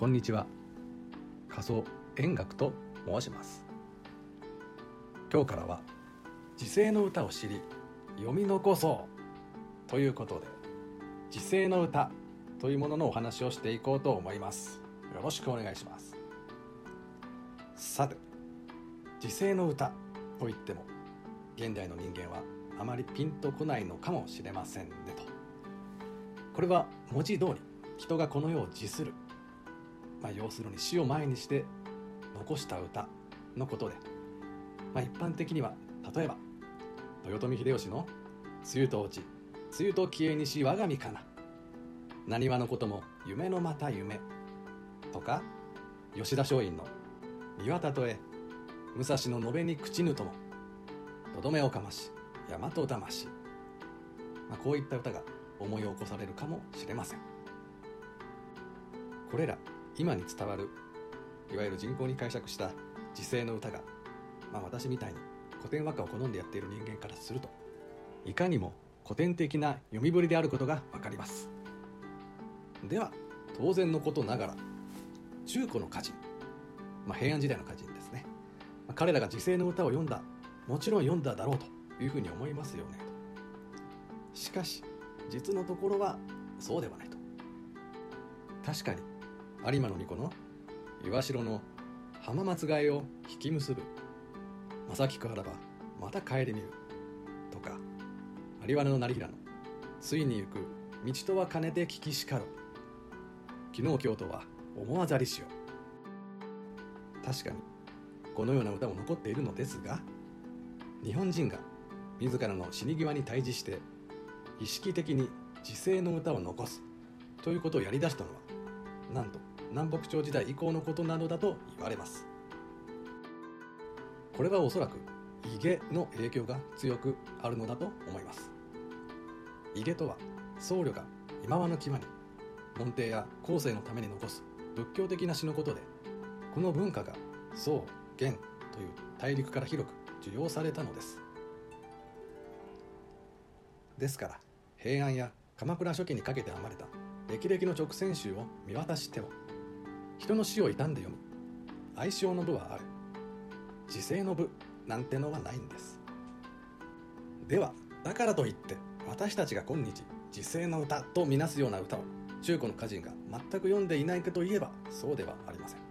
こんにちは。仮想円楽と申します。今日からは時世の歌を知り読み残そうということで時世の歌というもののお話をしていこうと思います。よろしくお願いします。さて時世の歌といっても現代の人間はあまりピンとこないのかもしれませんねと。これは文字通り人がこの世を辞する、まあ、要するに死を前にして残した歌のことで、まあ、一般的には例えば豊臣秀吉の「梅雨と落ち梅雨と消えにし我が身かな」「なにわのことも夢のまた夢」とか吉田松陰の「岩田とえ武蔵の延べに口ぬとも」「とどめをかまし大和魂」まあ、こういった歌が思い起こされるかもしれません。これら今に伝わるいわゆる人口に解釈した時世の歌が、まあ、私みたいに古典和歌を好んでやっている人間からするといかにも古典的な読みぶりであることが分かります。では当然のことながら中古の歌人、まあ、平安時代の歌人ですね、まあ、彼らが時世の歌を読んだもちろん読んだだろうというふうに思いますよね。しかし実のところはそうではないと。確かに有馬の巫女の岩城の浜松替えを引き結ぶ。正木あらばまた帰り見るとか有馬の成平のついに行く。道とは兼ねて聞きしかろ昨日京都は思わざりしよ確かにこのような歌も残っているのですが日本人が自らの死に際に対峙して意識的に時世の歌を残す。ということをやりだしたのはなんと南北朝時代以降のことなのだと言われます。これはおそらく威下の影響が強くあるのだと思います。威下とは僧侶が今和の際に門弟や後世のために残す仏教的な詩のことでこの文化が宋元という大陸から広く受容されたのです。ですから平安や鎌倉初期にかけて編まれた歴々の直線集を見渡しても人の死を悼んで読む。愛称の部はある。時世の部なんてのはないんです。ではだからといって私たちが今日時世の歌とみなすような歌を中古の歌人が全く読んでいないかといえばそうではありません、ま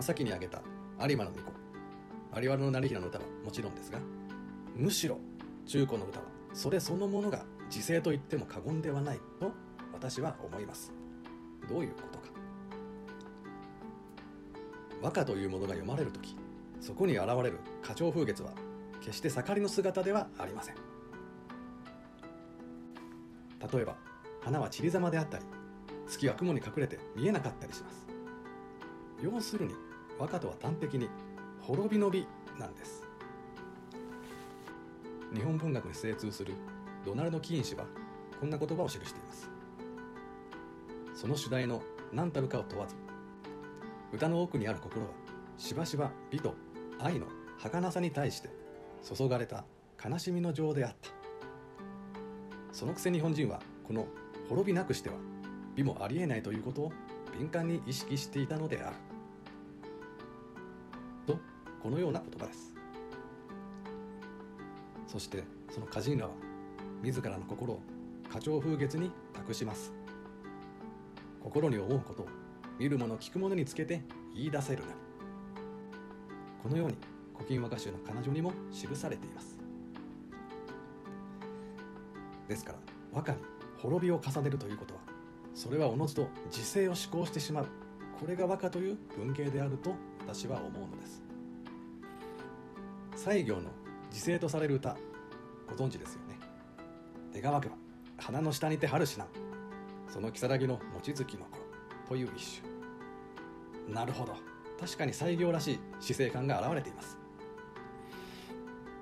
あ、先に挙げた有馬の巫女有馬の成平の歌はもちろんですがむしろ中古の歌はそれそのものが時世と言っても過言ではないと私は思います。どういうことか。和歌というものが読まれる時そこに現れる花鳥風月は決して盛りの姿ではありません。例えば花は散りざまであったり月は雲に隠れて見えなかったりします。要するに和歌とは端的に滅びの美なんです。日本文学に精通するドナルド・キーン氏はこんな言葉を記しています。その主題の何たるかを問わず歌の奥にある心はしばしば美と愛の儚さに対して注がれた悲しみの情であった。そのくせ日本人はこの滅びなくしては美もありえないということを敏感に意識していたのである。とこのような言葉です。そしてその歌人らは自らの心を花鳥風月に託します。心に思うことを見る者聞く者につけて言い出せるな。りこのように古今和歌集の彼女にも記されています。ですから和歌に滅びを重ねるということはそれはおのずと時勢を思考してしまう。これが和歌という文芸であると私は思うのです。西行の時勢とされる歌ご存知ですよね。出川家は花の下にて春しな。その如月の望月の頃という一首なるほど。確かに西行らしい死生観が現れています。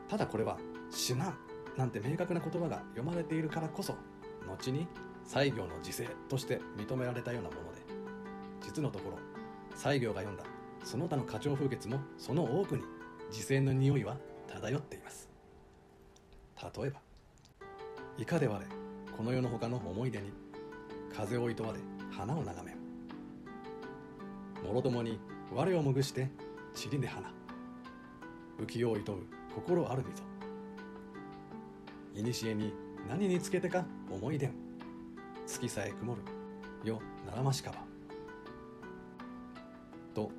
ただこれは「死なん」なんて明確な言葉が読まれているからこそ後に西行の時勢として認められたようなもので実のところ西行が読んだその他の花鳥風月もその多くに時勢の匂いは漂っています。例えばいかで我この世の他の思い出に風をいとわで花を眺めるもろともに我をもぐして塵で花。浮世をいとう心あるみぞ。古に何につけてか思い出ん。月さえ曇る。よ習ましかばと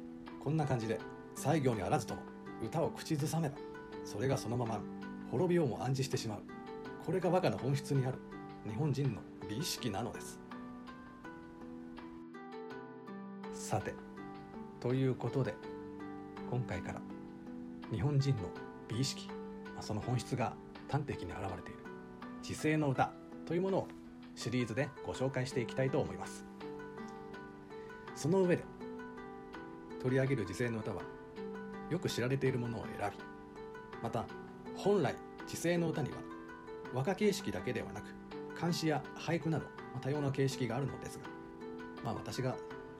こんな感じで西行にあらずとも歌を口ずさめばそれがそのまま滅びようも暗示してしまう。これが和歌の本質にある日本人の美意識なのです。さてということで今回から日本人の美意識その本質が端的に表れている時世の歌というものをシリーズでご紹介していきたいと思います。その上で取り上げる時世の歌はよく知られているものを選びまた本来時世の歌には和歌形式だけではなく漢詩や俳句など多様な形式があるのですが、まあ、私が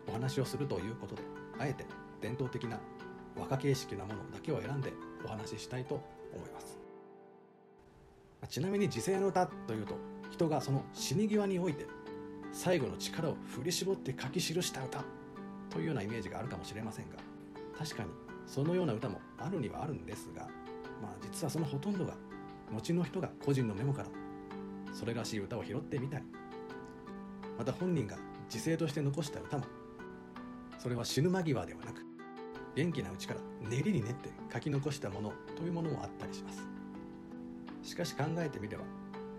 お話をするということであえて伝統的な和歌形式なものだけを選んでお話ししたいと思います。ちなみに時世の歌というと人がその死に際において最後の力を振り絞って書き記した歌というようなイメージがあるかもしれませんが確かにそのような歌もあるにはあるんですが、まあ、実はそのほとんどが後の人が個人のメモからそれらしい歌を拾ってみたりまた本人が時勢として残した歌もそれは死ぬ間際ではなく元気なうちから練りに練って書き残したものというものもあったりします。しかし考えてみれば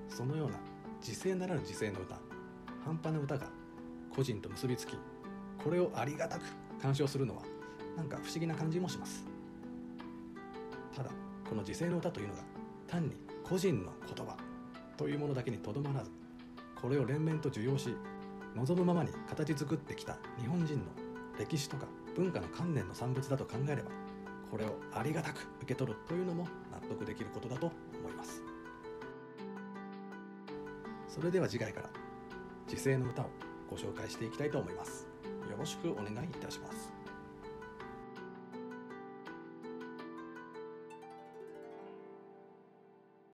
そのような時勢ならぬ時勢の歌半端な歌が個人と結びつきこれをありがたく鑑賞するのはなんか不思議な感じもします。ただこの時勢の歌というのが単に個人の言葉というものだけにとどまらずこれを連綿と受容し望むままに形作ってきた日本人の歴史とか文化の観念の産物だと考えればこれをありがたく受け取るというのも納得できることだと思います。それでは次回から時世の歌をご紹介していきたいと思います。よろしくお願いいたします。